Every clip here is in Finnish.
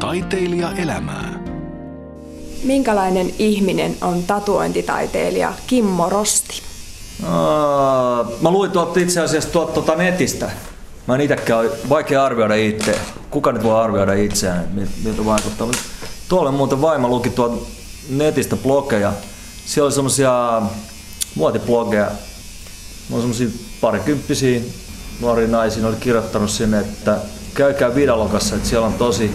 Taiteilija elämää. Minkälainen ihminen on tatuointitaiteilija Kimmo Rosti? mä luin tuolta itse asiassa tuolta tuota netistä. Mä en itsekään vaikea arvioida itse. Kuka nyt voi arvioida itseään, miltä vaikuttaa. Tuolla on muuten vaimo luki tuolta netistä blogeja. Siellä oli semmosia muotiblogeja. Mä on semmosia parikymppisiä nuoria naisia, oli kirjoittanut sinne, että käykää Vidalokassa, että siellä on tosi,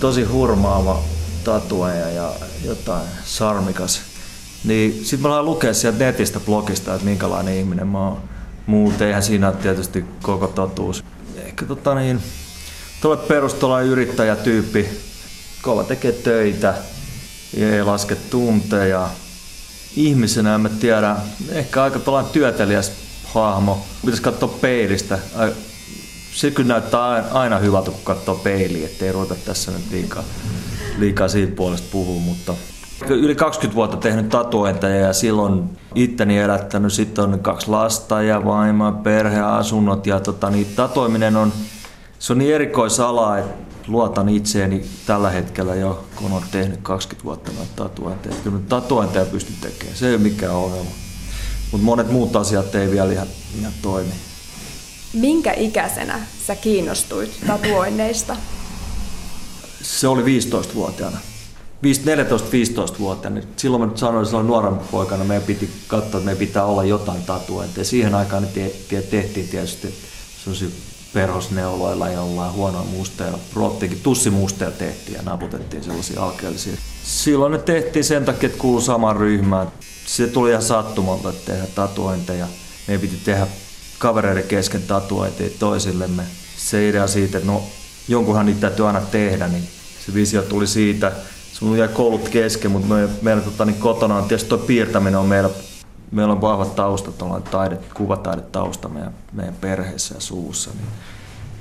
tosi hurmaava tatueja ja jotain sarmikas. Niin sit mä lukea sieltä netistä blogista, että minkälainen ihminen mä oon. Muuten eihän siinä ole tietysti koko totuus. Ehkä tota niin, tuolle perustolla yrittäjätyyppi, kova tekee töitä, ei laske tunteja. Ihmisenä en mä tiedä, ehkä aika tällainen työtelijäs hahmo. Pitäisi katsoa peilistä. Se kyllä näyttää aina hyvältä, kun katsoo peiliä, ettei ruveta tässä nyt liikaa, liikaa siitä puolesta puhua, mutta Yli 20 vuotta tehnyt tatuointeja ja silloin itteni elättänyt. Sitten on kaksi lasta ja vaimoa, perhe, asunnot ja tota, niin tatuoiminen on, se on niin erikoisala, että luotan itseeni tällä hetkellä jo, kun on tehnyt 20 vuotta noita tatuointeja. Kyllä tatuointeja pysty tekemään, se ei ole mikään ongelma. Mutta monet muut asiat ei vielä ihan, ihan toimi. Minkä ikäisenä sä kiinnostuit tatuoinneista? Se oli 15-vuotiaana. 14-15-vuotiaana, niin silloin mä sanoin silloin nuoren poikana, meidän piti katsoa, että meidän pitää olla jotain tatuointeja. Siihen aikaan ne te, te, tehtiin tietysti sellaisia perhosneuloilla jollain huonoa musteella. Rottiinkin tussimusteella tehtiin ja naputettiin sellaisia alkeellisia. Silloin ne tehtiin sen takia, että kuuluu samaan ryhmään. Se tuli ihan sattumalta, tehdä tatuointeja. Meidän piti tehdä kavereiden kesken tatuointeja toisillemme. Se idea siitä, että no jonkunhan niitä täytyy aina tehdä, niin se visio tuli siitä, Sulla jäi koulut kesken, mutta me, meillä tota, niin kotona on tietysti tuo piirtäminen on meillä, meillä on vahvat taustat, on taide, kuvataidetausta meidän, meidän perheessä ja suussa. Niin,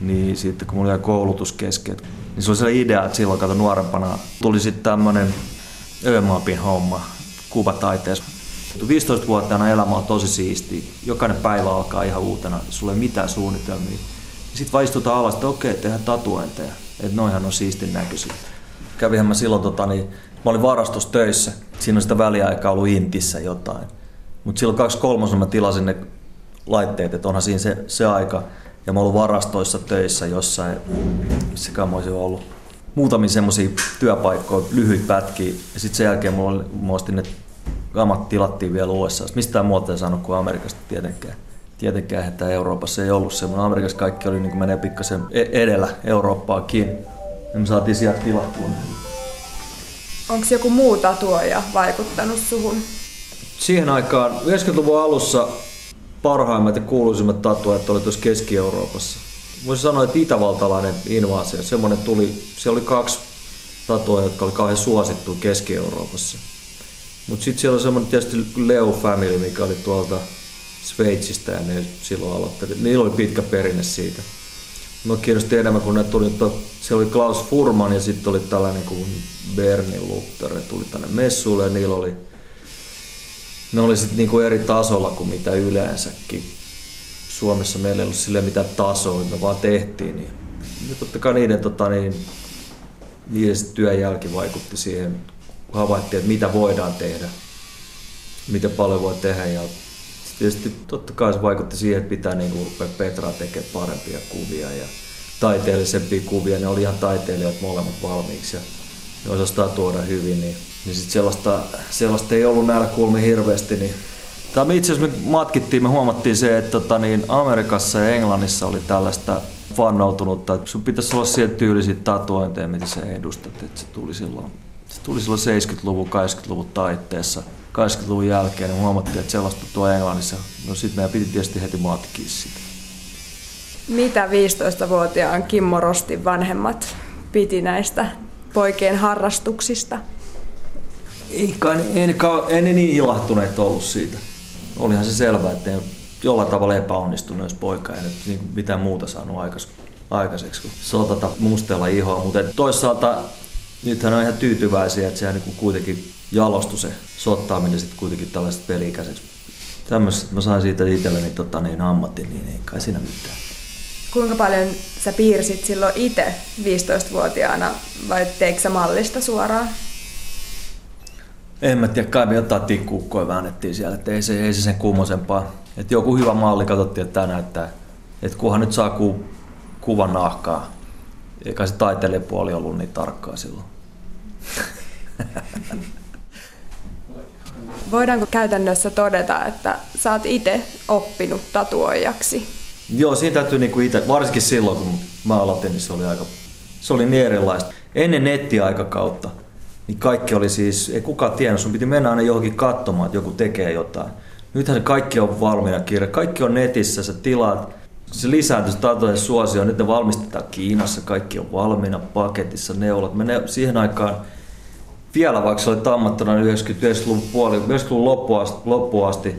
niin sitten kun mulla jäi koulutus kesken, niin se oli se idea, että silloin kato nuorempana tuli sitten tämmöinen Ömapin homma kuvataiteessa. 15-vuotiaana elämä on tosi siisti. Jokainen päivä alkaa ihan uutena, sulla ei mitään suunnitelmia. Sitten vaan istutaan alas, että okei, tehdään tatuointeja. Että noihan on siistin näköisiä kävihän mä silloin, tota, niin, mä olin varastustöissä. Siinä on sitä väliaikaa ollut Intissä jotain. Mutta silloin kaksi kolmosen mä tilasin ne laitteet, että onhan siinä se, se aika. Ja mä olin varastoissa töissä jossain, missäkään mä olisin ollut. Muutamia semmoisia työpaikkoja, lyhyt pätkiä. Ja sitten sen jälkeen mulla oli, mulla ne kamat tilattiin vielä USA. Mistään muuta ei saanut kuin Amerikasta tietenkään. Tietenkään, että Euroopassa ei ollut semmoinen. Amerikassa kaikki oli niin kuin menee pikkasen e-, edellä Eurooppaakin ja me saatiin sieltä tilattua. Onko joku muu tatuoja vaikuttanut suhun? Siihen aikaan 90-luvun alussa parhaimmat ja kuuluisimmat tatuajat oli tuossa Keski-Euroopassa. Voisi sanoa, että itävaltalainen invaasio, semmoinen tuli, se oli kaksi tatuajaa, jotka oli kauhean suosittu Keski-Euroopassa. Mutta sitten siellä on semmoinen tietysti Leo Family, mikä oli tuolta Sveitsistä ja ne silloin aloitteli. Niillä oli pitkä perinne siitä. Mä kiinnosti enemmän, kun ne tuli, se oli Klaus Furman ja sitten oli tällainen kuin Bernie Luther, ne tuli tänne messuille ja niillä oli, ne oli sitten niinku eri tasolla kuin mitä yleensäkin. Suomessa meillä ei ollut sille mitään tasoa, me vaan tehtiin. Niin. Ja totta kai niiden, tota, niin, niiden työn jälki vaikutti siihen, havaittiin, että mitä voidaan tehdä, miten paljon voi tehdä ja tietysti totta kai se vaikutti siihen, että pitää niin rupea Petraa tekemään parempia kuvia ja taiteellisempia kuvia. Ne oli ihan taiteilijat molemmat valmiiksi ja ne osastaa tuoda hyvin. Niin, niin sit sellaista, sellaista ei ollut näillä kulmi hirveästi. Niin Tämä itse asiassa me matkittiin, me huomattiin se, että tota, niin Amerikassa ja Englannissa oli tällaista fannoutunutta, että sun pitäisi olla siellä tyylisiä tatuointeja, mitä sä edustat. Että se tuli silloin, se tuli silloin 70-luvun, 80-luvun taitteessa – 80-luvun jälkeen, niin huomattiin, että sellaista tuo Englannissa. No sitten meidän piti tietysti heti matkia sitä. Mitä 15-vuotiaan Kimmo Rostin vanhemmat piti näistä poikien harrastuksista? Ei, kai, ei, ei ne niin ilahtuneet ollut siitä. Olihan se selvää, että ne jollain tavalla epäonnistunut, jos poika ei nyt niin mitään muuta saanut aikaiseksi kuin sotata mustella ihoa. Mutta toisaalta nythän on ihan tyytyväisiä, että sehän niin kuitenkin jalostui se sottaaminen sitten kuitenkin tällaiset pelikäiseksi. Tämmöistä, mä sain siitä itselleni tota, niin, ammatin, niin ei kai siinä mitään. Kuinka paljon sä piirsit silloin itse 15-vuotiaana vai teikö sä mallista suoraan? En mä tiedä, kai me jotain tikkuukkoja väännettiin siellä, että ei se, ei se sen kummosempaa. Että joku hyvä malli katsottiin, että tämä näyttää, että kunhan nyt saa ku, kuvan nahkaa. Eikä se taiteilijapuoli ollut niin tarkkaa silloin. Voidaanko käytännössä todeta, että sä oot itse oppinut tatuoijaksi? Joo, siinä täytyy niinku itse, varsinkin silloin kun mä aloitin, niin se oli aika, se oli niin erilaista. Ennen nettiaikakautta, niin kaikki oli siis, ei kukaan tiennyt, sun piti mennä aina johonkin katsomaan, että joku tekee jotain. Nythän kaikki on valmiina kirja, kaikki on netissä, sä tilaat, se lisääntyy se tatojen suosio, nyt ne valmistetaan Kiinassa, kaikki on valmiina paketissa, neulat. Ne, siihen aikaan vielä vaikka se oli tammattuna 90-luvun puoli, 90-luvun loppuun asti,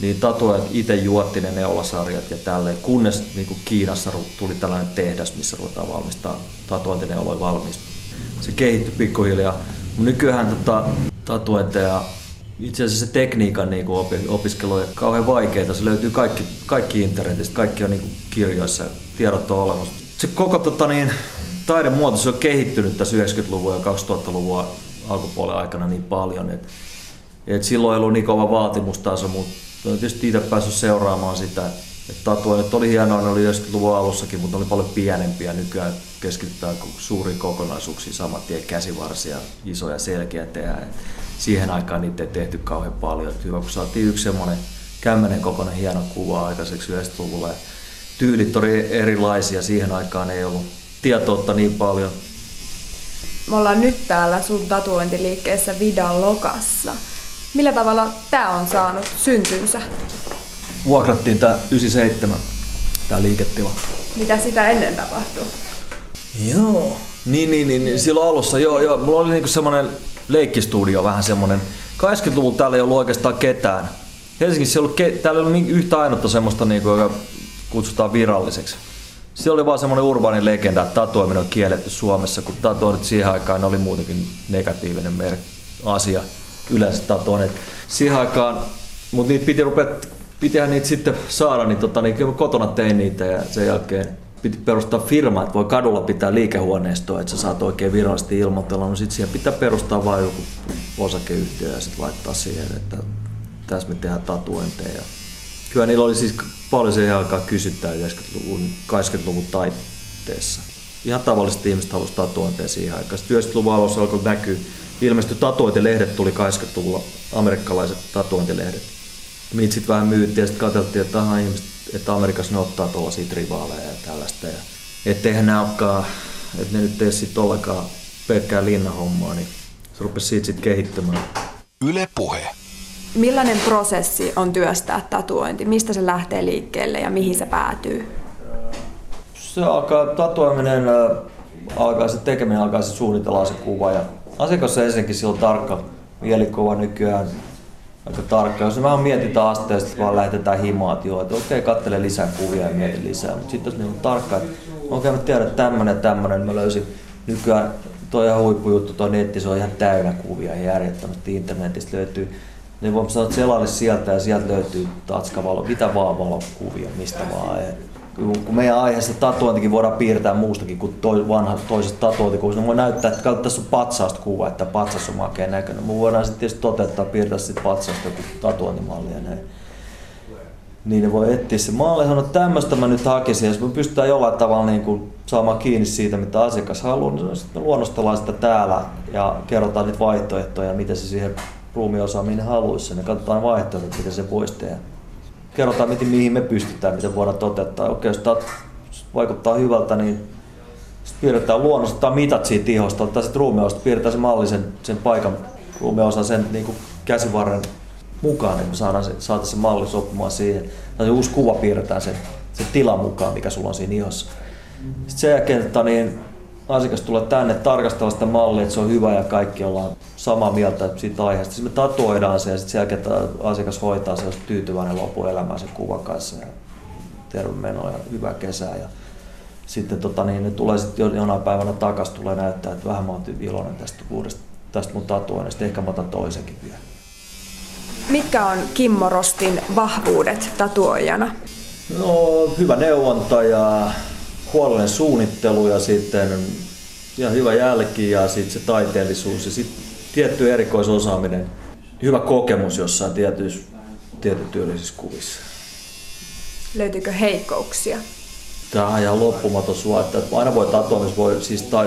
niin tatuajat itse juotti ne neulasarjat ja tälleen, kunnes niin kuin Kiinassa tuli tällainen tehdas, missä ruvetaan valmistaa tatuointineuloja valmis. Se kehittyi pikkuhiljaa. Nykyään tota, tatuointeja, itse asiassa se tekniikan niin kuin opiskelu on kauhean vaikeaa. Se löytyy kaikki, kaikki internetistä, kaikki on niin kuin kirjoissa, tiedot on olemassa. Se koko tota, niin, taidemuoto se on kehittynyt tässä 90-luvun ja 2000-luvun alkupuolen aikana niin paljon, että et silloin ei ollut niin kova vaatimustaso, mutta olen tietysti itse päässyt seuraamaan sitä, että tatuoinnit oli hienoa, ne oli 90-luvun alussakin, mutta oli paljon pienempiä. Nykyään keskitytään suuriin kokonaisuuksiin, saman tien käsivarsia, isoja selkeä tehdä. Et siihen aikaan niitä ei tehty kauhean paljon. Hyvä, kun saatiin yksi semmoinen kämmenen kokoinen hieno kuva aikaiseksi 90-luvulla. Ja tyylit oli erilaisia, siihen aikaan ei ollut tietoutta niin paljon. Me ollaan nyt täällä sun tatuointiliikkeessä Vidan Lokassa. Millä tavalla tämä on saanut syntynsä? Vuokrattiin tämä 97, tämä liiketila. Mitä sitä ennen tapahtui? Joo, niin, niin, niin, niin. silloin alussa, joo, joo. Mulla oli niinku semmoinen leikkistudio, vähän semmoinen. 80-luvulla täällä ei ollut oikeastaan ketään. Helsingissä ei ollut, ke- täällä ei ollut yhtä ainutta semmoista, niinku, joka kutsutaan viralliseksi. Se oli vaan semmoinen urbaani legenda, että tatuoiminen on kielletty Suomessa, kun tatuoinnit siihen aikaan oli muutenkin negatiivinen mer- asia yleensä tatuoinnit. Siihen aikaan, mutta niitä piti rupea, pitihän niitä sitten saada, niin, tota, niin kyllä kotona tein niitä ja sen jälkeen piti perustaa firma, että voi kadulla pitää liikehuoneistoa, että sä saat oikein virallisesti ilmoitella. No sitten siihen pitää perustaa vain joku osakeyhtiö ja sitten laittaa siihen, että tässä me tehdään tatuointeja. Kyllä niillä oli siis paljon siihen aikaan kysyttää 90-luvun, 80-luvun taitteessa. Ihan tavallisesti ihmiset halusivat tatuointeja siihen aikaan. Sitten 90-luvun alussa alkoi näkyä, ilmestyi tatuointilehdet, tuli 80-luvulla, amerikkalaiset tatuointilehdet. Niitä sitten vähän myyttiin ja sitten katsottiin, että, ihmiset, että Amerikassa ne ottaa tuollaisia trivaaleja ja tällaista. Ja, etteihän nämä olekaan, että ne nyt tee sitten ollenkaan pelkkää linnahommaa, niin se rupesi siitä sitten kehittämään. Yle Puhe. Millainen prosessi on työstää tatuointi? Mistä se lähtee liikkeelle ja mihin se päätyy? Se alkaa, tatuoiminen alkaa, se tekeminen alkaa se suunnitellaan se kuva ja asiakas on ensinnäkin sillä tarkka mielikuva nykyään aika tarkka. Jos me vähän mietitään asteesta, vaan lähetetään himaa, että joo, että okei, katsele lisää kuvia ja mieti lisää. Mutta sitten jos niin on tarkka, että okei, mä tiedän, että tämmönen, tämmönen, mä löysin nykyään toi ihan huippujuttu, toi netti, se on ihan täynnä kuvia ja järjettömästi internetistä löytyy. Niin voin sanoa, että selaille sieltä ja sieltä löytyy tatskavalo, mitä vaan valokuvia, mistä vaan. Kun meidän aiheessa tatuointikin voidaan piirtää muustakin kuin toi, vanha toisesta tatuointikuvasta. voi näyttää, että tässä on patsaasta kuva, että patsas on makeen näköinen. Me voidaan sitten tietysti toteuttaa, piirtää sitten patsasta joku tatuointimalli ja näin. Niin ne voi etsiä se malli sanoa, että tämmöistä mä nyt hakisin. Jos me pystytään jollain tavalla niin kuin saamaan kiinni siitä, mitä asiakas haluaa, niin sitten me luonnostellaan sitä täällä ja kerrotaan niitä vaihtoehtoja, miten se siihen ruumiosaamiin haluaisi. Ja katsotaan vaihtoehtoja, miten se voisi tehdä kerrotaan, miten, mihin me pystytään, miten voidaan toteuttaa. Okei, jos vaikuttaa hyvältä, niin sitten piirretään luonnosta tai mitat siitä ihosta, tai sitten ruumeosta, piirretään se malli sen, sen paikan ruumeosan sen niin kuin käsivarren mukaan, niin me saadaan se, saataisiin se malli soppumaan siihen. Tai se uusi kuva piirretään sen, sen tilan mukaan, mikä sulla on siinä ihossa. Sitten sen jälkeen että niin asiakas tulee tänne tarkastella sitä mallia, että se on hyvä ja kaikki ollaan samaa mieltä siitä aiheesta. Sitten me tatuoidaan se ja sitten sen jälkeen asiakas hoitaa se, tyytyväinen loppuelämään sen kuvan kanssa ja terve menoa ja hyvää kesää. Ja sitten tota, niin, ne tulee sitten jonain päivänä takaisin, tulee näyttää, että vähän mä oon iloinen tästä uudesta, tästä mun tatuoinnista, ehkä mä otan toisenkin vielä. Mitkä on Kimmo Rostin vahvuudet tatuoijana? No, hyvä neuvonta ja huolellinen suunnittelu ja sitten ja hyvä jälki ja sitten se taiteellisuus ja sitten tietty erikoisosaaminen, hyvä kokemus jossain tietyissä, kuvissa. Löytyykö heikkouksia? Tämä on ihan loppumaton sua, että aina voi tatuomis, voi, siis ta,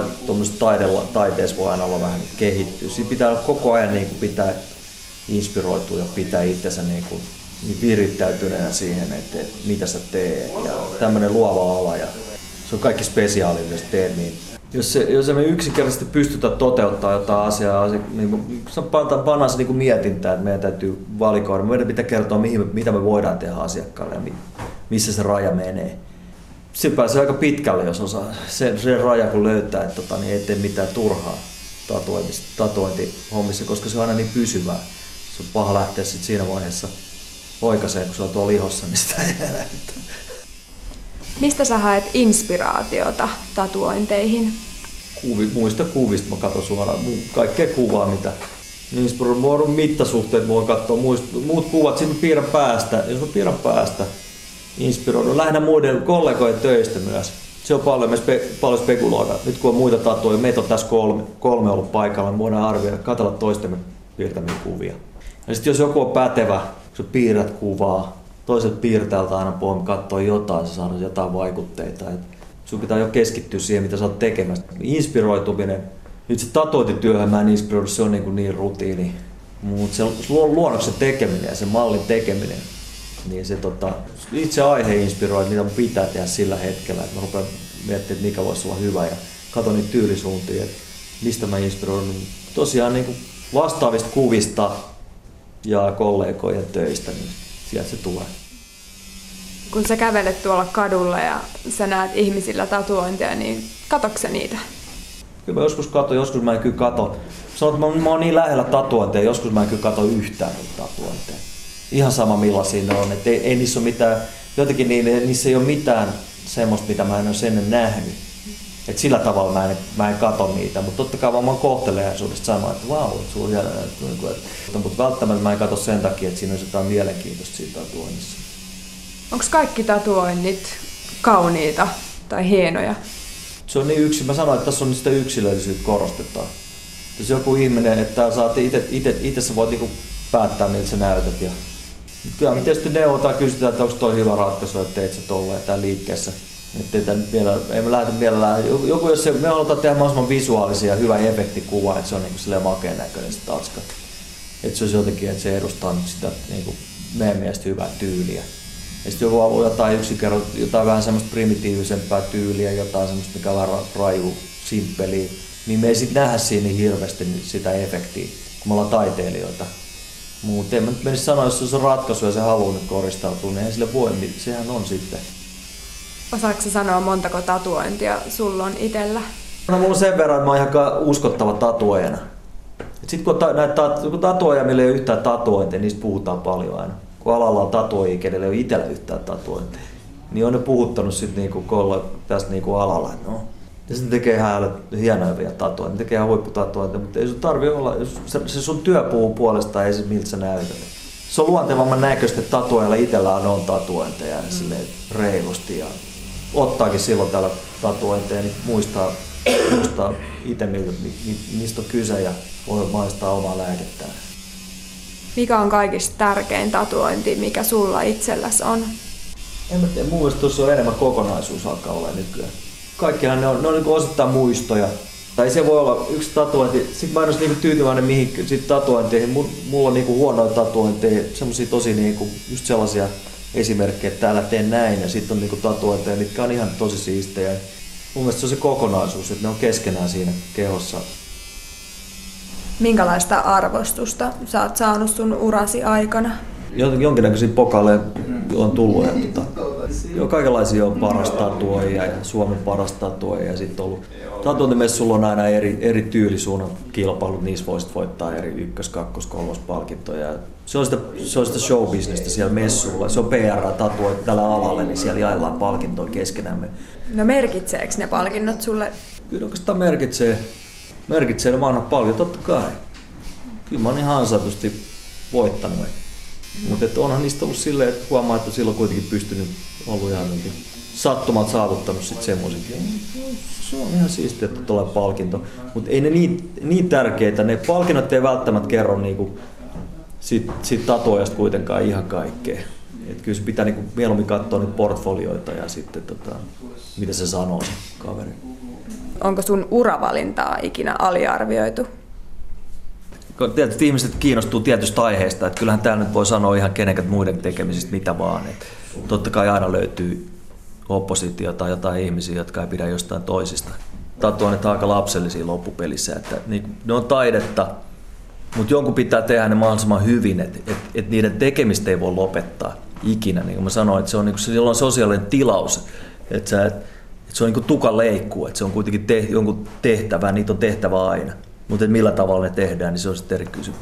taidella, taiteessa voi aina olla vähän kehittyä. Siinä pitää koko ajan niin kuin pitää inspiroitua ja pitää itsensä niin kuin, niin virittäytyneenä siihen, että, että mitä sä teet ja tämmöinen luova ala ja se on kaikki spesiaali, sä teet, niin jos, se, jos me yksinkertaisesti pystytä toteuttaa jotain asiaa, niin se pannaan se niin mietintää, että meidän täytyy valikoida. Meidän pitää kertoa, mihin, mitä me voidaan tehdä asiakkaalle ja missä se raja menee. Se pääsee aika pitkälle, jos osaa se, se raja kun löytää, että tota, niin ei tee mitään turhaa tatuointihommissa, koska se on aina niin pysyvää. Se on paha lähteä sit siinä vaiheessa oikaiseen, kun se on tuolla lihossa, niin sitä ei. Mistä sä haet inspiraatiota tatuointeihin? Kuvi, muista kuvista mä katson suoraan. Kaikkea kuvaa, mitä inspiroidun mittasuhteet voi katsoa. Muist, muut kuvat, sitten piirrän päästä. Jos mä piirrän päästä, inspiroidun. Lähinnä muiden kollegojen töistä myös. Se on paljon, me spe, paljon spekuloida. Nyt kun on muita tatuja, meitä on tässä kolme, kolme ollut paikalla, me voidaan arvioida, katsella toistemme piirtämiä kuvia. Ja sitten jos joku on pätevä, kun sä piirrät kuvaa, toiset piirtäjältä aina poim katsoa jotain, sä saada jotain vaikutteita. Et sun pitää jo keskittyä siihen, mitä sä oot tekemässä. Inspiroituminen, nyt se tatointityöhön mä en inspiroidu, se on niin, kuin niin rutiini. Mutta se luonnoksen tekeminen ja se mallin tekeminen, niin se tota, itse aihe inspiroi, mitä mun pitää tehdä sillä hetkellä. Että mä rupean miettimään, että mikä voisi olla hyvä ja katson niitä tyylisuuntia, että mistä mä inspiroin. Tosiaan niin kuin vastaavista kuvista ja kollegojen töistä, niin sieltä se tulee. Kun sä kävelet tuolla kadulla ja sä näet ihmisillä tatuointeja, niin katokse niitä? Kyllä mä joskus katon, joskus mä en kyllä kato. Sanoit, että mä, mä oon niin lähellä tatuointeja, joskus mä en kyllä kato yhtään niitä tatuointeja. Ihan sama millaisia ne on, että ei, ei niissä ole mitään, jotenkin niin, niissä ei ole mitään semmoista, mitä mä en ole ennen nähnyt. Et sillä tavalla mä en, mä en kato niitä, mutta totta kai vaan kohteliaisuudesta sama, että vau, että sulla on Että, että, mutta välttämättä mä en kato sen takia, että siinä olisi jotain mielenkiintoista siitä tatuoinnissa. Onko kaikki tatuoinnit kauniita tai hienoja? Se on niin yksi, mä sanoin, että tässä on sitä yksilöllisyyttä korostetaan. Jos joku ihminen, että saat itse, itse, itse sä voit niinku päättää, miltä sä näytät. Ja... Kyllä me tietysti neuvotaan kysytään, että onko toi hyvä ratkaisu, että teet sä tolleen tää liikkeessä että vielä, ei me lähdetä mielellään, joku jos se, me halutaan tehdä mahdollisimman visuaalisia ja hyvä efektikuva, että se on niin kuin makeen näköinen se tatska. Että se olisi jotenkin, että se edustaa nyt sitä niin kuin meidän mielestä hyvää tyyliä. Ja sitten joku haluaa jotain yksinkerro, jotain vähän semmoista primitiivisempää tyyliä, jotain semmoista, mikä on raju, simppeliä, niin me ei sitten nähdä siinä niin hirveästi sitä efektiä, kun me ollaan taiteilijoita. Mutta en mä nyt menisi sanoa, jos se on ratkaisu ja se haluaa nyt koristautua, niin ei sille voi, niin sehän on sitten. Osaatko sanoa montako tatuointia sulla on itsellä? No mulla on sen verran, että mä oon ihan uskottava tatuojana. Sitten kun, näitä, tatuoja, millä ei ole yhtään tatuointia, niistä puhutaan paljon aina. Kun alalla on tatuojia, kenellä ei ole itsellä yhtään tatuointia, niin on ne puhuttanut sitten niinku kolla tästä niinku alalla. No. Ja sitten tekee ihan hienoja tatuoja, ne tekee ihan huipputatuointia, mutta ei sun tarvi olla, se, se sun työ puhuu puolesta, ei se miltä sä näytät. Se on luontevamman näköistä, että tatuojalla itsellään on tatuointeja mm. reilusti ja ottaakin silloin täällä tatuointeja, niin muistaa, muistaa itse, mistä on kyse ja voi maistaa omaa lääkettään. Mikä on kaikista tärkein tatuointi, mikä sulla itselläsi on? En mä tiedä, mun mielestä tuossa on enemmän kokonaisuus alkaa olla nykyään. Kaikkihan ne on, ne on niin osittain muistoja. Tai se voi olla yksi tatuointi. Sitten mä en olisi niinku tyytyväinen mihin sit tatuointeihin. Mulla on niinku huonoja tatuointeja, semmosia tosi niinku, just sellaisia esimerkkejä, että täällä teen näin ja sitten on niinku tatuointeja, mitkä on ihan tosi siistejä. Mun mielestä se on se kokonaisuus, että ne on keskenään siinä kehossa. Minkälaista arvostusta sä oot saanut sun urasi aikana? Jonkinnäköisiä pokaleja on tullut. Ja, tota, jo kaikenlaisia on paras tatuoja ja Suomen paras tatuoja ja sitten ollut Tatuointimessulla on aina eri, eri tyylisuunnan kilpailut, niissä voisit voittaa eri ykkös, kakkos, kolmos palkintoja. Se on sitä, se on sitä show-bisnestä siellä messulla. Se on PR tatuoit tällä alalla, niin siellä jaellaan palkintoja keskenämme. No merkitseekö ne palkinnot sulle? Kyllä oikeastaan merkitsee. Merkitsee ne vanhat paljon, totta kai. Kyllä mä oon ihan ansaitusti voittanut. Mm. Mutta onhan niistä ollut silleen, että huomaa, että silloin kuitenkin pystynyt ollut ihan sattumat saavuttanut sitten semmoisen. Se on ihan siistiä, että tulee palkinto. Mutta ei ne niin, niin tärkeitä. Ne palkinnot ei välttämättä kerro niinku siitä, siitä tatuojasta kuitenkaan ihan kaikkea. Et kyllä se pitää niinku mieluummin katsoa niitä portfolioita ja sitten tota, mitä se sanoo se kaveri. Onko sun uravalintaa ikinä aliarvioitu? Tietysti ihmiset kiinnostuu tietystä aiheesta, että kyllähän täällä nyt voi sanoa ihan kenenkään muiden tekemisistä mitä vaan. Et totta kai aina löytyy oppositio tai jotain ihmisiä, jotka ei pidä jostain toisista. Tatuoinnit on aika lapsellisia loppupelissä, että ne on taidetta, mutta jonkun pitää tehdä ne mahdollisimman hyvin, että et, et niiden tekemistä ei voi lopettaa ikinä. Niin kuin mä sanoin, että se on, niin kuin, sosiaalinen tilaus, että, sä, että se on niin kuin tukan leikkuu, että se on kuitenkin te, jonkun tehtävä, niitä on tehtävä aina. Mutta millä tavalla ne tehdään, niin se on sitten eri kysymys.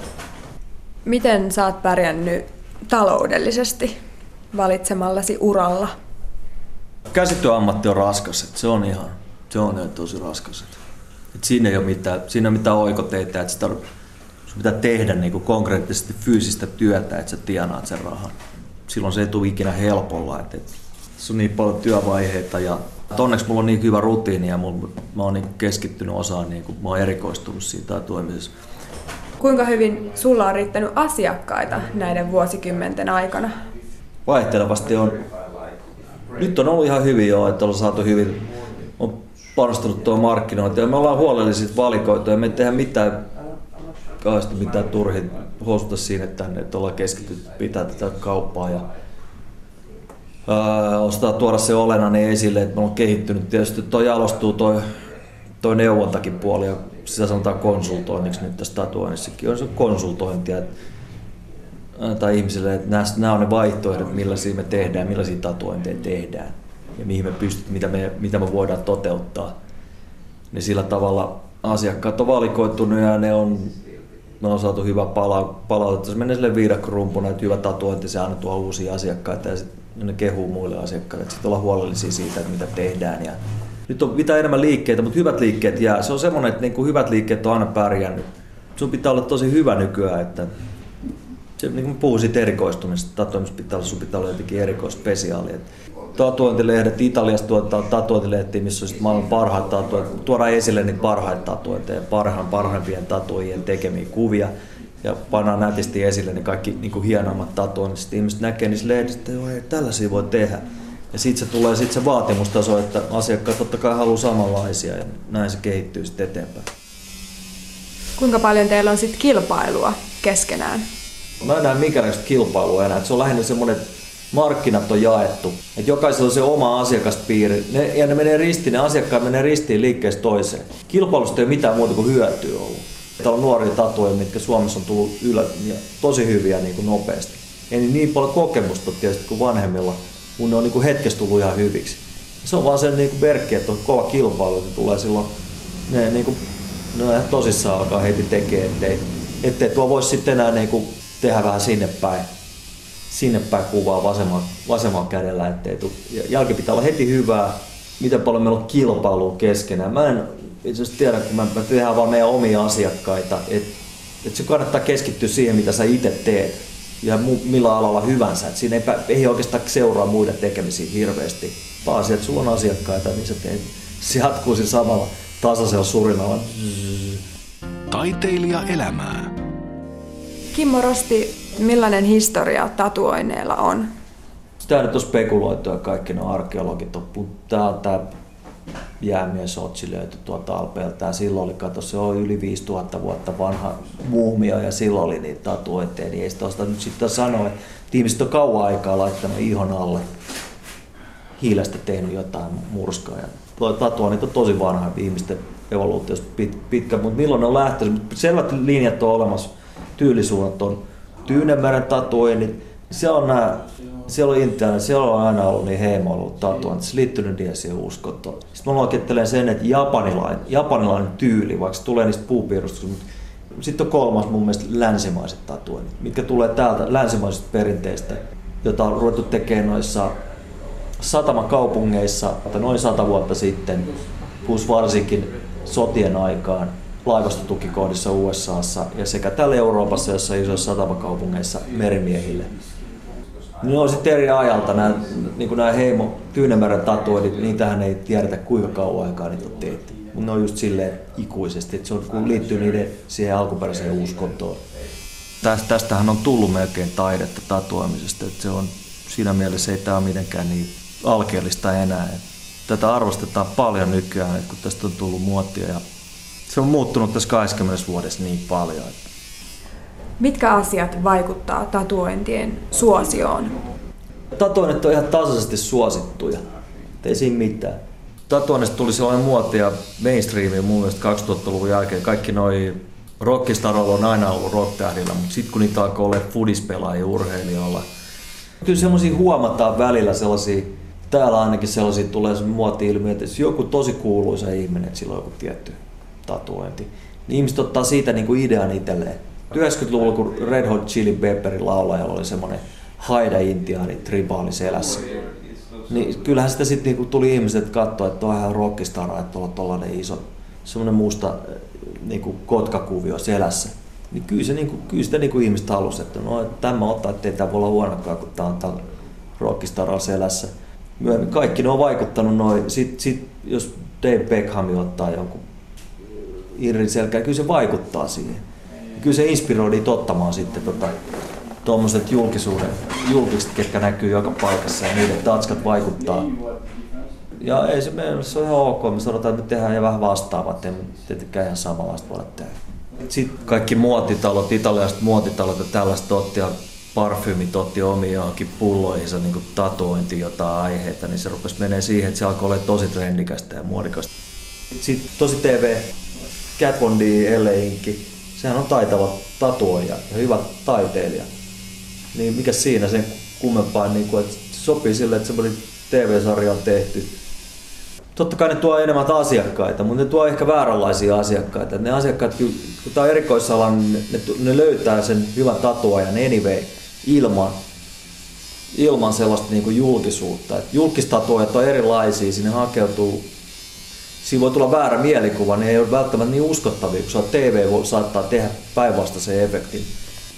Miten sä oot pärjännyt taloudellisesti valitsemallasi uralla? Käsityöammatti on raskas, että se on ihan, se on ihan tosi raskas. Että siinä ei ole mitään, siinä ei ole mitään oikoteita, että sitä, sun pitää tehdä niin kuin konkreettisesti fyysistä työtä, että sä tienaat sen rahan. Silloin se ei tule ikinä helpolla, että, että se on niin paljon työvaiheita ja onneksi mulla on niin hyvä rutiini ja mulla, mä oon niin keskittynyt osaan, niin kuin, mä oon erikoistunut siitä toimisessa. Kuinka hyvin sulla on riittänyt asiakkaita näiden vuosikymmenten aikana? Vaihtelevasti on. Nyt on ollut ihan hyvin jo, että on saatu hyvin, on panostanut tuo markkinointi ja me ollaan huolellisia valikoitu ja me ei tehdä mitään mitään turhin hosuta siinä, että, että ollaan keskitytty pitää tätä kauppaa ja Öö, ostaa tuoda se olennainen esille, että me on kehittynyt. Tietysti tuo jalostuu tuo toi neuvontakin puoli ja sitä sanotaan konsultoinniksi nyt tässä tatuoinnissakin. On se konsultointia, että annetaan ihmisille, että nämä, nämä on ne vaihtoehdot, millaisia me tehdään, millaisia tatuointeja tehdään ja mihin me pystyt, mitä me, mitä me voidaan toteuttaa. Niin sillä tavalla asiakkaat on valikoitunut ja ne on, me on saatu hyvä pala, palautetta. Se menee sille viidakkorumpuna, että hyvä tatuointi, se aina tuo uusia asiakkaita ja sit ne kehuu muille asiakkaille. Sitten olla huolellisia siitä, että mitä tehdään. Ja nyt on mitä enemmän liikkeitä, mutta hyvät liikkeet jää. Se on semmoinen, että niin kuin hyvät liikkeet on aina pärjännyt. Sun pitää olla tosi hyvä nykyään, että se, niin kuin puhun siitä erikoistumisesta, tatuoimista pitää olla, sun pitää olla jotenkin erikoispesiaali. Tatuointilehdet, Italiasta tuotetaan tatuointilehtiä, missä on sit maailman parhaat tatuointit. Tuodaan esille niitä parhaita tatuointeja, parhaan, parhaimpien tatuojien tekemiä kuvia ja pannaan nätisti esille ne kaikki niin kuin hienoimmat tatuoinnit. Sitten ihmiset näkee niissä lehdissä, että joo, ei, tällaisia voi tehdä. Ja sitten se tulee sit se vaatimustaso, että asiakkaat totta kai haluaa samanlaisia ja näin se kehittyy sitten eteenpäin. Kuinka paljon teillä on sitten kilpailua keskenään? Mä en näe minkäänlaista kilpailua enää. Se on lähinnä semmoinen, että markkinat on jaettu. Että jokaisella on se oma asiakaspiiri. Ne, ja ne menee ristiin, ne asiakkaat menee ristiin liikkeestä toiseen. Kilpailusta ei ole mitään muuta kuin hyötyä ollut. Täällä on nuoria tatuja, mitkä Suomessa on tullut ylä, ja tosi hyviä niin kuin nopeasti. Ei niin paljon kokemusta tietysti kuin vanhemmilla, kun ne on niin kuin hetkessä tullut ihan hyviksi. Se on vaan sen niin kuin verkki, että on kova kilpailu, että tulee silloin, ne, niin kuin, ne tosissaan alkaa heti tekemään, ettei, ettei tuo voisi sitten enää niin kuin tehdä vähän sinne päin, sinne päin kuvaa vasemmalla, vasemmalla kädellä, ettei tule. Jälki pitää olla heti hyvää, miten paljon meillä on kilpailua keskenään. Mä en itse asiassa tiedä, kun mä, mä tehdään vaan meidän omia asiakkaita, että et se kannattaa keskittyä siihen, mitä sä itse teet ja mu, millä alalla hyvänsä. Et siinä ei, ei oikeastaan seuraa muiden tekemisiä hirveästi. Vaan että sulla on asiakkaita, niin sä teet, se jatkuu siinä samalla tasaisella surinalla. Taiteilija elämää. Kimmo Rosti, millainen historia tatuoineilla on? Sitä nyt on spekuloitu ja kaikki ne arkeologit on, tää on tää jäämies Otsi löytyi tuolta Alpeelta. Ja silloin oli, kato, se on yli 5000 vuotta vanha muumio ja silloin oli niitä tatuointeja, niin ei sitä osta nyt sitten sanoa, että ihmiset on kauan aikaa laittanut ihon alle. Hiilestä tehnyt jotain murskaa ja tuo tatuoinnit on tosi vanha ihmisten evoluutiosta pit, pitkä, mutta milloin ne on lähtenyt, selvät linjat on olemassa, tyylisuunnat on Tyynemeren tatuoinnit, siellä on nämä siellä on Intiana, siellä on aina ollut niin heimo ollut tatuointi, se liittynyt niin siihen uskontoon. Sitten mä luokittelen sen, että japanilainen, japanilainen tyyli, vaikka se tulee niistä puupiirustuksista, sitten on kolmas mun mielestä länsimaiset tatuoinnit, mitkä tulee täältä länsimaisista perinteistä, jota on ruvettu tekemään noissa satamakaupungeissa noin sata vuotta sitten, plus varsinkin sotien aikaan laivastotukikohdissa USAssa ja sekä täällä Euroopassa, jossa isoissa satamakaupungeissa merimiehille Ne on sitten eri ajalta, nämä, niin nämä heimo Tyynemeren tatuoidit, niitähän ei tiedetä kuinka kauan aikaa niitä on tehty. Mutta ne on just silleen ikuisesti, että se on, kun liittyy niiden siihen alkuperäiseen uskontoon. Tästä, tästähän on tullut melkein taidetta tatuoimisesta, että se on siinä mielessä ei tämä ole mitenkään niin alkeellista enää. Tätä arvostetaan paljon nykyään, että kun tästä on tullut muotia ja se on muuttunut tässä 20 vuodessa niin paljon. Mitkä asiat vaikuttaa tatuointien suosioon? Tatuoinnit on ihan tasaisesti suosittuja. Ei siinä mitään. Tatuoinnista tuli sellainen muotia mainstreamiin mun mielestä 2000-luvun jälkeen. Kaikki noi rockistaroilla on aina ollut rocktähdillä, mutta sitten kun niitä alkoi olla fudispelaajia urheilijoilla, kyllä semmoisia huomataan välillä sellaisia, täällä ainakin sellaisia tulee muoti-ilmiö, että jos joku tosi kuuluisa ihminen, että sillä on joku tietty tatuointi, niin ihmiset ottaa siitä kuin idean itselleen. 90-luvulla, kun Red Hot Chili Pepperin laulajalla oli semmoinen haida-intiaani tribaali selässä, niin kyllähän sitä sitten niinku tuli ihmiset katsoa, että on ihan rockistara, että on tollainen iso, semmoinen musta niinku kotkakuvio selässä. Niin kyllä, se, niinku, kyllä sitä niinku ihmiset halusi, että no, tämä ottaa, ettei tämä voi olla huonokaan, kun tämä on tällä rockistaralla selässä. Myöhemmin kaikki ne on vaikuttanut noin. Sitten sit, jos Dave Beckham ottaa jonkun irrin selkää, kyllä se vaikuttaa siihen kyllä se inspiroi niitä ottamaan sitten tota, tuommoiset julkisuuden, julkiset, ketkä näkyy joka paikassa ja niiden tatskat vaikuttaa. Ja ei se meillä se on ihan ok, me sanotaan, että me tehdään ja vähän vastaavat, ei tietenkään ihan samanlaista voida tehdä. Sitten kaikki muotitalot, italialaiset muotitalot ja tällaista otti ja parfyymit otti omiin johonkin pulloihinsa niin tatuointi jotain aiheita, niin se rupesi menee siihen, että se alkoi olla tosi trendikästä ja muodikasta. Sitten tosi TV, Cat Von D, LA Inki, sehän on taitava tatuoija ja hyvä taiteilija. Niin mikä siinä sen kummempaa, niin kuin, että sopii sille, että semmoinen TV-sarja on tehty. Totta kai ne tuo enemmän asiakkaita, mutta ne tuo ehkä vääränlaisia asiakkaita. Ne asiakkaat, kun tämä on erikoisala, niin ne, ne, löytää sen hyvän tatuajan anyway ilman, ilman sellaista niin kuin julkisuutta. Et julkistatuojat on erilaisia, sinne hakeutuu siinä voi tulla väärä mielikuva, niin ei ole välttämättä niin uskottavia, kun TV voi, saattaa tehdä päinvastaisen efektin.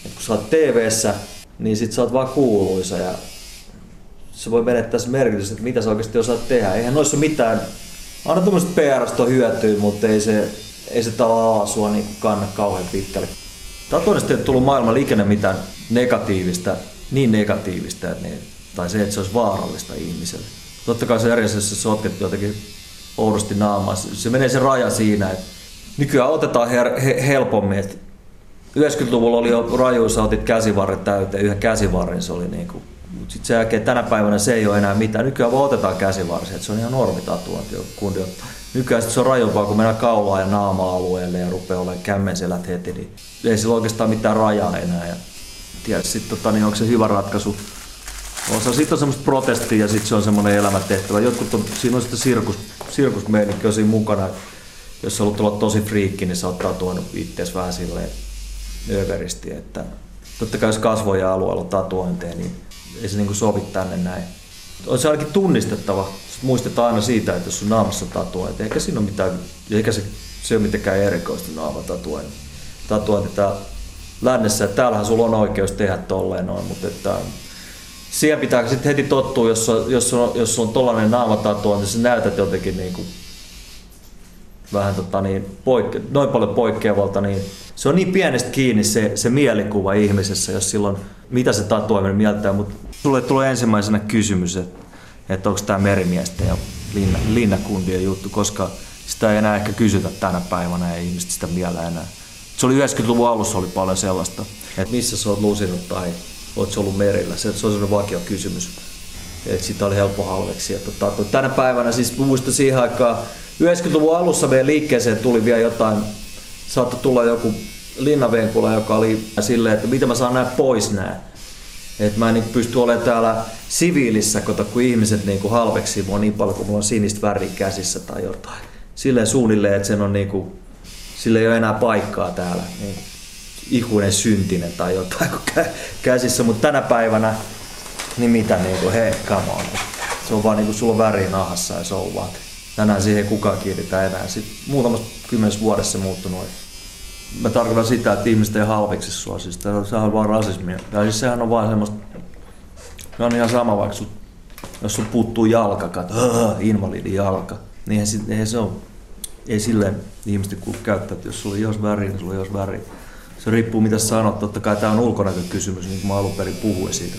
Et kun sä oot TV-ssä, niin sit sä oot vaan kuuluisa ja se voi menettää se merkitys, että mitä sä oikeasti osaat tehdä. Eihän noissa ole mitään, aina tuommoista PRstä hyötyä, mutta ei se, ei se tavallaan sua niin kanna kauhean pitkälle. Tatuoinnista ei tullut maailman liikenne mitään negatiivista, niin negatiivista, että ne, tai se, että se olisi vaarallista ihmiselle. Totta kai se eri asiassa sotkettu jotenkin oudosti naamassa. Se menee se raja siinä, että nykyään otetaan her- he- helpommin. Että 90-luvulla oli jo rajuissa, otit käsivarret täyteen, yhden käsivarren se oli niin kuin sitten sen jälkeen tänä päivänä se ei ole enää mitään. Nykyään vaan otetaan käsivarsi, että se on ihan normitatuointi, kundi ottaa. Nykyään se on rajumpaa, kun mennään kaulaa ja naama-alueelle ja rupeaa olemaan kämmenselät heti, niin ei sillä oikeastaan mitään rajaa enää. Ja tiedä, sitten tota, niin onko se hyvä ratkaisu Osa sitten on semmoista protestia ja sitten se on semmoinen elämäntehtävä. Jotkut on, siinä on sitten sirkus, sirkusmeinikki on siinä mukana. Jos sä haluat olla tosi friikki, niin sä ottaa tuonut itseäsi vähän silleen överisti. Että totta kai jos kasvoja alueella on tatuointeja, niin ei se niinku sovi tänne näin. On se ainakin tunnistettava. Muistetaan aina siitä, että jos sun naamassa tatuointi, eikä siinä ole mitään, eikä se, se ole mitenkään erikoista naama tatuointi. Tatuointi täällä lännessä, että täällähän sulla on oikeus tehdä tolleen noin, mutta että siihen pitää sitten heti tottua, jos, on, jos, on, jos on tollainen naamatatua, niin sä näytät jotenkin niin kuin vähän tota niin, poikke, noin paljon poikkeavalta, niin se on niin pienestä kiinni se, se mielikuva ihmisessä, jos silloin mitä se tatuoiminen mieltää, mutta sulle tulee ensimmäisenä kysymys, että, että onko tämä merimiesten ja linna, linnakundien juttu, koska sitä ei enää ehkä kysytä tänä päivänä ja ihmiset sitä vielä enää. Se oli 90-luvun alussa oli paljon sellaista, että missä sä oot lusinut tai oletko ollut merillä? Se, se on sellainen vakio kysymys. Et sitä oli helppo halveksi. Tota, tänä päivänä siis muistan siihen aikaan, 90-luvun alussa meidän liikkeeseen tuli vielä jotain, saattoi tulla joku linnavenkula, joka oli silleen, että mitä mä saan näin pois nää. Että mä en niin pysty olemaan täällä siviilissä, kun ihmiset niin halveksi mua niin paljon, kun mulla on sinistä väriä käsissä tai jotain. Silleen suunnilleen, että sen on niin kuin, sille ei ole enää paikkaa täällä. Niin ikuinen syntinen tai jotain käsissä, mutta tänä päivänä, niin mitä niin kuin, hei, come on. Se on vaan niin kuin sulla on väri nahassa ja se on vaan. Tänään siihen ei kukaan kiinnitä enää. Sitten muutamassa kymmenessä vuodessa se muuttunut. Mä tarkoitan sitä, että ihmiset ei halveksi sua. Siis sehän on vaan rasismia. Ja siis sehän on vaan semmoista No on ihan sama, vaikka sun, jos sun puuttuu jalka, kato, invalidin jalka, niin eihän, eihän se on, ei silleen ihmiset kuulu käyttää, että jos sulla on jos väri, niin sulla on jos väri. Se riippuu mitä sanot, totta kai tämä on ulkonäkökysymys, niin kuin mä alun perin puhuin siitä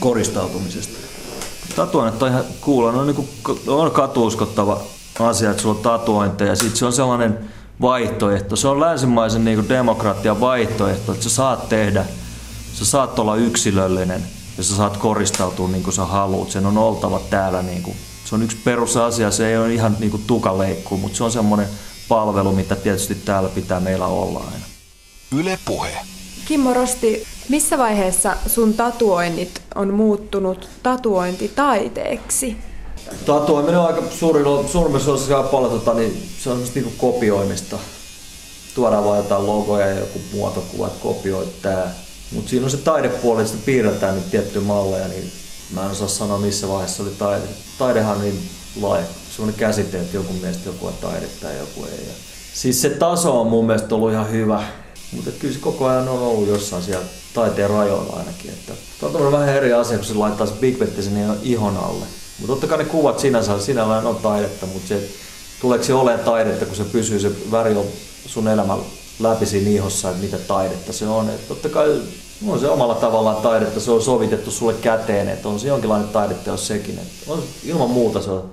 koristautumisesta. Tatuoinnit on ihan kuulla, no, niin kuin, on katuuskottava asia, että sulla on tatuointeja. Sitten se on sellainen vaihtoehto. Se on länsimaisen niin demokratian vaihtoehto, että sä saat tehdä, sä saat olla yksilöllinen ja sä saat koristautua niin kuin sä haluat. Sen on oltava täällä. Niin kuin, se on yksi perusasia, se ei ole ihan niin kuin tukaleikku, mutta se on semmoinen palvelu, mitä tietysti täällä pitää meillä olla aina. Yle Puhe. Kimmo Rosti, missä vaiheessa sun tatuoinnit on muuttunut tatuointitaiteeksi? Tatuoiminen on aika suurin, suurimmassa osassa paljon tota, niin se on niin kopioimista. Tuodaan vaan jotain logoja ja joku muotokuva, että kopioit tää. Mutta siinä on se taidepuoli, että piirretään nyt tiettyjä malleja, niin mä en osaa sanoa missä vaiheessa oli taide. Taidehan on niin laaja, sellainen käsite, että joku mielestä joku on taidetta ja joku ei. Ja siis se taso on mun mielestä ollut ihan hyvä, mutta kyllä se koko ajan on ollut jossain siellä taiteen rajoilla ainakin. Että tämä on vähän eri asia, kun se laittaa se Big Ben sinne ihon alle. Mutta totta kai ne kuvat sinänsä, sinällään on taidetta, mutta se, tuleeko se olemaan taidetta, kun se pysyy se väri on sun elämän läpi siinä ihossa, että mitä taidetta se on. Et totta kai on se omalla tavallaan taidetta, se on sovitettu sulle käteen, että on se jonkinlainen taidetta, jos sekin. Et on, ilman muuta se on,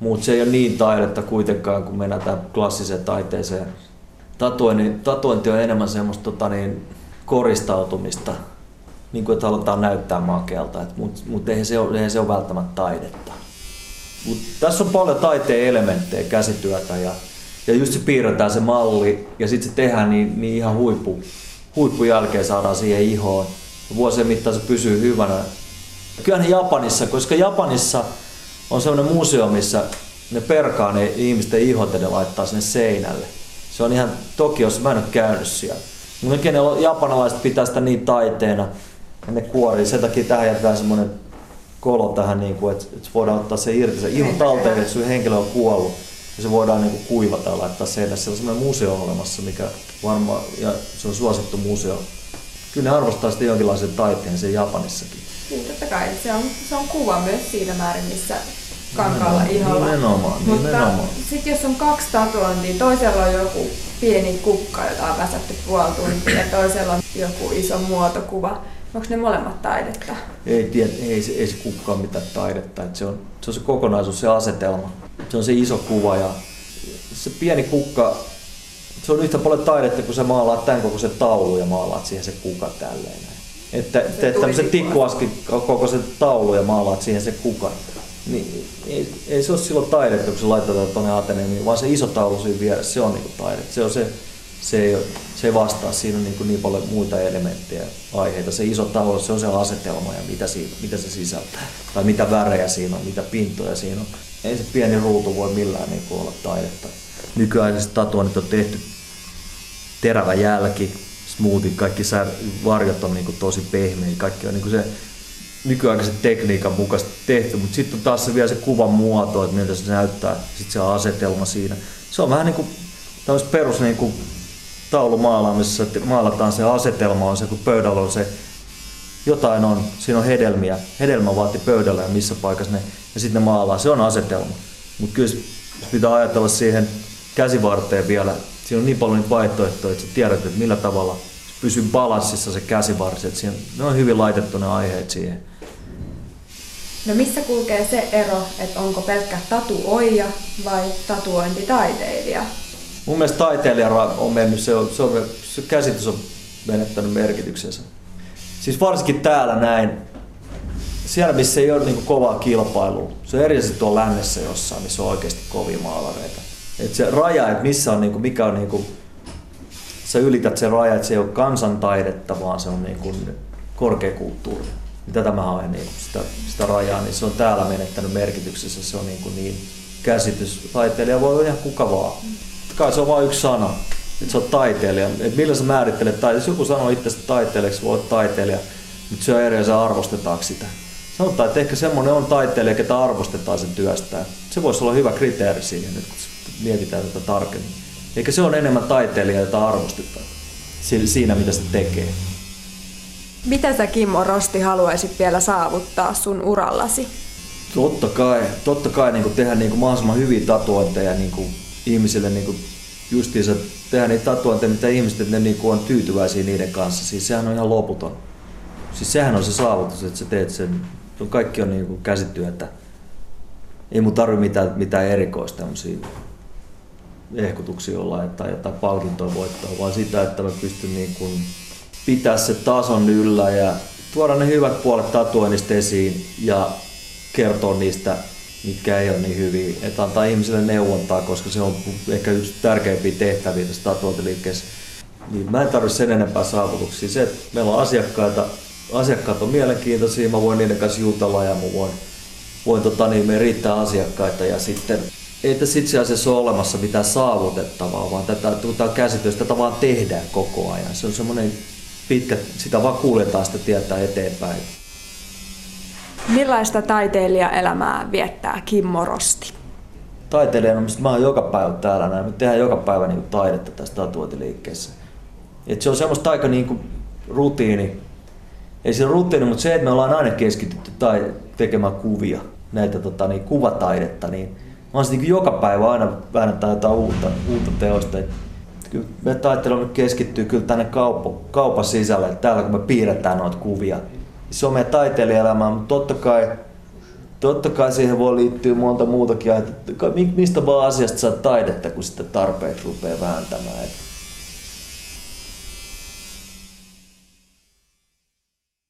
mutta se ei ole niin taidetta kuitenkaan, kun mennään tähän klassiseen taiteeseen. Tatuointi, tatuointi on enemmän semmoista tota niin, koristautumista, niin kuin, että halutaan näyttää makealta, mutta mut eihän, se eihän se ole välttämättä taidetta. Mut tässä on paljon taiteen elementtejä, käsityötä ja, ja just se piirretään se malli ja sitten se tehdään niin, niin ihan huippu, huippu jälkeen saadaan siihen ihoon. Vuosien mittaan se pysyy hyvänä. Kyllähän Japanissa, koska Japanissa on sellainen museo, missä ne perkaa ne ihmisten ihot ja ne laittaa sinne seinälle. Se on ihan Tokiossa, mä en ole käynyt siellä. Mutta japanalaiset pitää sitä niin taiteena, ja ne kuorii. Sen takia tähän jätetään semmoinen kolo tähän, niin kuin, että, että voidaan ottaa se irti. Se iho talteen, että sun henkilö on kuollut. Ja se voidaan niin kuin kuivata ja laittaa seinälle. Se on semmoinen museo olemassa, mikä varmaan, ja se on suosittu museo. Kyllä ne arvostaa sitä jonkinlaisen taiteen sen Japanissakin. Niin, totta kai. Se on, se on kuva myös siinä määrin, missä kankaalla iholla. Nimenomaan, Mutta nimenomaan. sitten jos on kaksi tatuointia, toisella on joku pieni kukka, jota on väsätty puoli tuntia, ja toisella on joku iso muotokuva. Onko ne molemmat taidetta? Ei, tiedä, ei, se, ei se kukaan mitään taidetta. Et se, on, se on se kokonaisuus, se asetelma. Se on se iso kuva ja se pieni kukka, se on yhtä paljon taidetta, kun sä maalaat tämän koko se taulu ja maalaat siihen se kuka tälleen. Että teet tämmöisen tikkuaski koko se taulu ja maalaat siihen se kuka. Niin, ei, ei, se ole silloin taidetta, kun se laitetaan tuonne Ateneumiin, vaan se iso taulu siinä vieressä, se on niinku taidetta. Se on se se ei, se ei vastaa, siinä on niin, kuin niin paljon muita elementtejä, aiheita. Se iso taulu, se on se asetelma ja mitä, siinä, mitä se sisältää. Tai mitä värejä siinä on, mitä pintoja siinä on. Ei se pieni ruutu voi millään niin kuin olla taidetta. Nykyaikaiset tatuoinnit on tehty terävä jälki, smoothie, kaikki sär, varjot on niin kuin tosi pehmeitä, kaikki on niin kuin se nykyaikaisen tekniikan mukaisesti tehty, mutta sitten on taas se vielä se kuvan muoto, että miltä se näyttää, sitten se asetelma siinä. Se on vähän niin kuin perus niin kuin taulumaalaamisessa, että maalataan se asetelma on se, kun pöydällä on se jotain on, siinä on hedelmiä, hedelmä vaati pöydällä ja missä paikassa ne, ja sitten ne maalaa, se on asetelma. Mutta kyllä pitää ajatella siihen käsivarteen vielä, siinä on niin paljon niitä vaihtoehtoja, että sä tiedät, että millä tavalla pysyy balanssissa se käsivarsi, että siinä, ne on hyvin laitettu ne aiheet siihen. No missä kulkee se ero, että onko pelkkä tatuoija vai tatuointitaiteilija? Mun mielestä taiteilija on mennyt, se, on, se, on, se käsitys on menettänyt merkityksensä. Siis varsinkin täällä näin, siellä missä ei ole niin kovaa kilpailua, se on erityisesti tuolla lännessä jossain, missä on oikeasti kovia maalareita. Et se raja, että missä on, niin kuin, mikä on, niin kuin, sä ylität se raja, että se ei ole kansantaidetta, vaan se on niin kuin. Tätä mä haen niin sitä, sitä rajaa, niin se on täällä menettänyt merkityksessä, se on niin, kuin niin käsitys. Taiteilija voi olla ihan kuka vaan kai se on vain yksi sana, että se on taiteilija. Et millä sä määrittelet taiteilija? Jos joku sanoo itse taiteilijaksi, voi olla taiteilija, mutta se on eri asia, arvostetaanko sitä. Sanotaan, että ehkä semmoinen on taiteilija, ketä arvostetaan sen työstään. Se voisi olla hyvä kriteeri siihen, nyt kun mietitään tätä tarkemmin. Eikä se on enemmän taiteilija, jota arvostetaan siinä, mitä se tekee. Mitä sä Kimmo Rosti haluaisit vielä saavuttaa sun urallasi? Totta kai, totta kai niin tehdä niin mahdollisimman hyviä tatuointeja niin ihmisille niin justiinsa tehdä niitä tatuointeja, mitä ihmiset ne niin on tyytyväisiä niiden kanssa. Siis sehän on ihan loputon. Siis sehän on se saavutus, että sä teet sen. Kaikki on niin käsityötä. Ei mun tarvi mitään, mitään erikoista ehkutuksia olla tai jotain palkintoa voittaa, vaan sitä, että mä pystyn niin kuin pitää se tason yllä ja tuoda ne hyvät puolet tatuoinnista esiin ja kertoa niistä, mitkä ei ole niin hyviä. Että antaa ihmisille neuvontaa, koska se on ehkä yksi tärkeimpiä tehtäviä tässä tatuointiliikkeessä. Niin mä en tarvitse sen enempää saavutuksia. Se, että meillä on asiakkaita, asiakkaat on mielenkiintoisia, mä voin niiden kanssa jutella ja mä voin, voin tota, niin, me riittää asiakkaita ja sitten ei tässä itse asiassa ole olemassa mitään saavutettavaa, vaan tätä, tätä käsitystä tätä vaan tehdään koko ajan. Se on semmoinen pitkä, sitä vaan kuljetaan sitä tietää eteenpäin. Millaista taiteilijaelämää viettää Kimmo Rosti? Taiteilijana, mä oon joka päivä täällä näin. Me tehdään joka päivä niin taidetta tässä tatuointiliikkeessä. Et se on semmoista aika niin kuin rutiini. Ei se rutiini, mutta se, että me ollaan aina keskitytty tai tekemään kuvia, näitä tota, niin, kuvataidetta, niin mä niin joka päivä aina väännetään jotain uutta, uutta teosta. Et kyllä me taittelemme keskittyy kyllä tänne kauppa, kaupan sisälle, että täällä kun me piirretään noita kuvia. Se on meidän taiteilijaelämää, mutta totta kai, totta kai siihen voi liittyä monta muutakin, että mistä vaan asiasta saa taidetta, kun sitten tarpeeksi rupeaa vääntämään. Et